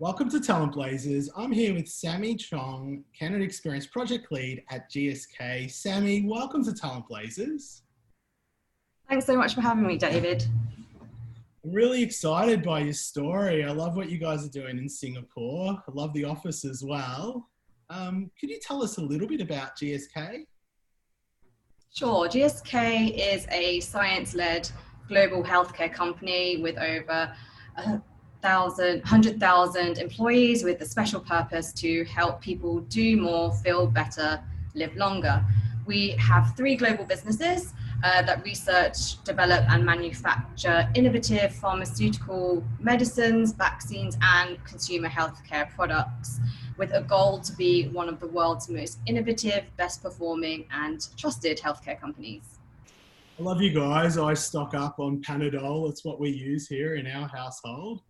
Welcome to Talent Blazers. I'm here with Sammy Chong, Candidate Experience Project Lead at GSK. Sammy, welcome to Talent Blazers. Thanks so much for having me, David. I'm really excited by your story. I love what you guys are doing in Singapore. I love the office as well. Um, could you tell us a little bit about GSK? Sure. GSK is a science led global healthcare company with over a thousand, 100,000 employees with the special purpose to help people do more, feel better, live longer. We have three global businesses uh, that research, develop, and manufacture innovative pharmaceutical medicines, vaccines, and consumer healthcare products with a goal to be one of the world's most innovative, best performing, and trusted healthcare companies. I love you guys. I stock up on Panadol. It's what we use here in our household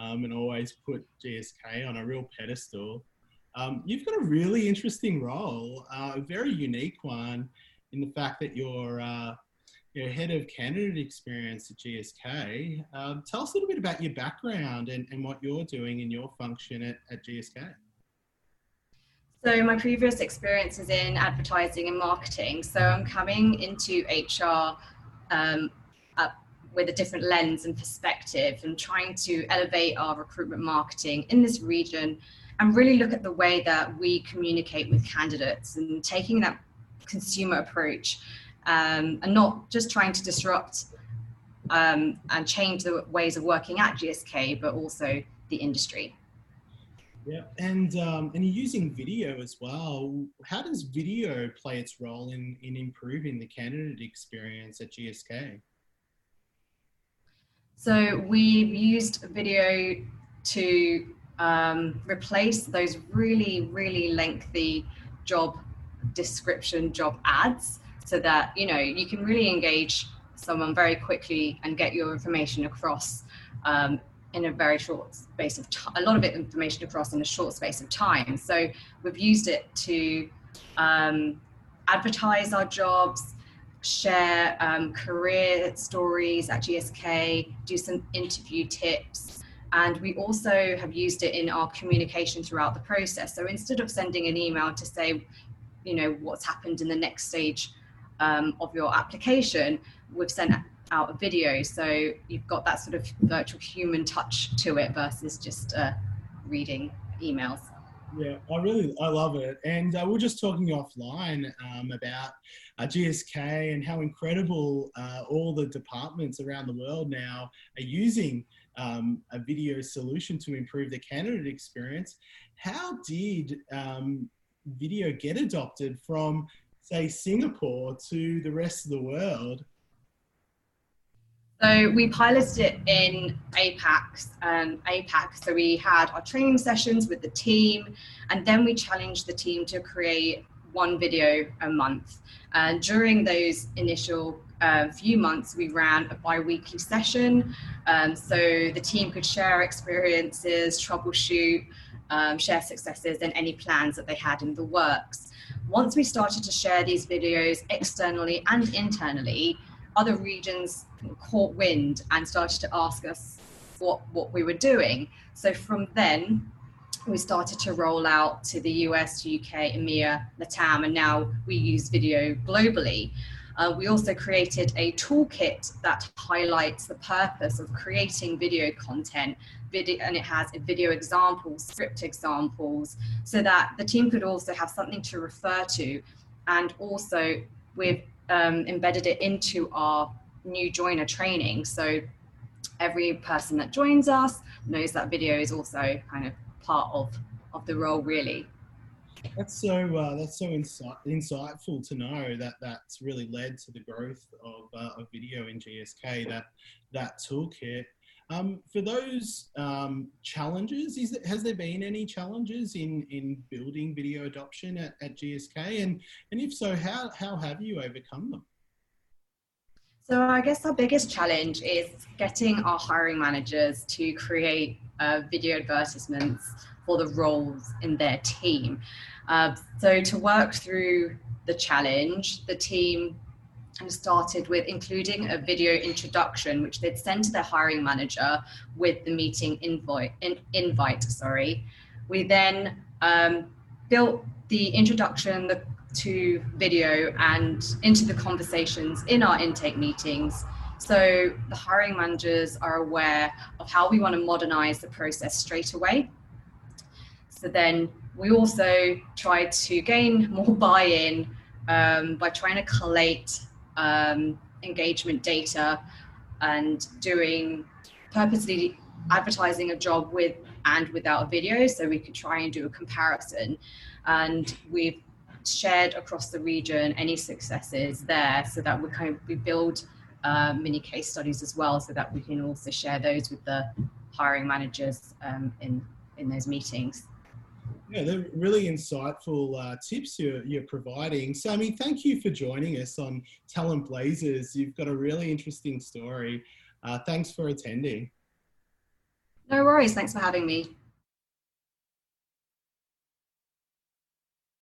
um, and always put GSK on a real pedestal. Um, you've got a really interesting role, uh, a very unique one, in the fact that you're uh, you're head of candidate experience at GSK. Um, tell us a little bit about your background and, and what you're doing in your function at, at GSK. So my previous experience is in advertising and marketing. So I'm coming into HR um, with a different lens and perspective and trying to elevate our recruitment marketing in this region and really look at the way that we communicate with candidates and taking that consumer approach um, and not just trying to disrupt um, and change the ways of working at GSK, but also the industry. Yeah, and um, and using video as well. How does video play its role in in improving the candidate experience at GSK? So we've used video to um, replace those really, really lengthy job description, job ads, so that you know you can really engage someone very quickly and get your information across um, in a very short space of time. A lot of it information across in a short space of time. So we've used it to um, advertise our jobs, share um, career stories at GSK, do some interview tips. And we also have used it in our communication throughout the process. So instead of sending an email to say, you know, what's happened in the next stage um, of your application, we've sent out a video. So you've got that sort of virtual human touch to it versus just uh, reading emails. Yeah, I really I love it, and uh, we are just talking offline um, about uh, GSK and how incredible uh, all the departments around the world now are using um, a video solution to improve the candidate experience. How did um, video get adopted from, say, Singapore to the rest of the world? So we piloted it in APAC and APAC. So we had our training sessions with the team, and then we challenged the team to create one video a month. And during those initial uh, few months, we ran a bi-weekly session, um, so the team could share experiences, troubleshoot, um, share successes, and any plans that they had in the works. Once we started to share these videos externally and internally, other regions caught wind and started to ask us what, what we were doing. So from then, we started to roll out to the US, UK, EMEA, LATAM, and now we use video globally. Uh, we also created a toolkit that highlights the purpose of creating video content, video, and it has video examples, script examples, so that the team could also have something to refer to. And also, we've um, embedded it into our new joiner training. So every person that joins us knows that video is also kind of part of, of the role, really. That's so uh, that's so insight, insightful to know that that's really led to the growth of, uh, of video in GSK. That that toolkit um, for those um, challenges, it, has there been any challenges in, in building video adoption at, at GSK? And, and if so, how, how have you overcome them? So I guess our biggest challenge is getting our hiring managers to create uh, video advertisements for the roles in their team. Uh, so to work through the challenge, the team and started with including a video introduction, which they'd send to their hiring manager with the meeting invite. In, invite sorry. We then um, built the introduction the, to video and into the conversations in our intake meetings. So the hiring managers are aware of how we want to modernize the process straight away. So then we also try to gain more buy-in um, by trying to collate um, engagement data and doing purposely advertising a job with and without a video so we could try and do a comparison. And we've shared across the region any successes there so that we kind of we build uh, mini case studies as well so that we can also share those with the hiring managers um, in in those meetings yeah, they're really insightful uh, tips you're, you're providing. Sammy, thank you for joining us on Talent Blazers. You've got a really interesting story. Uh, thanks for attending. No worries. Thanks for having me.